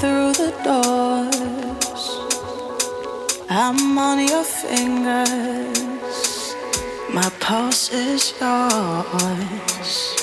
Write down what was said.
through the doors. I'm on your fingers, my pulse is yours.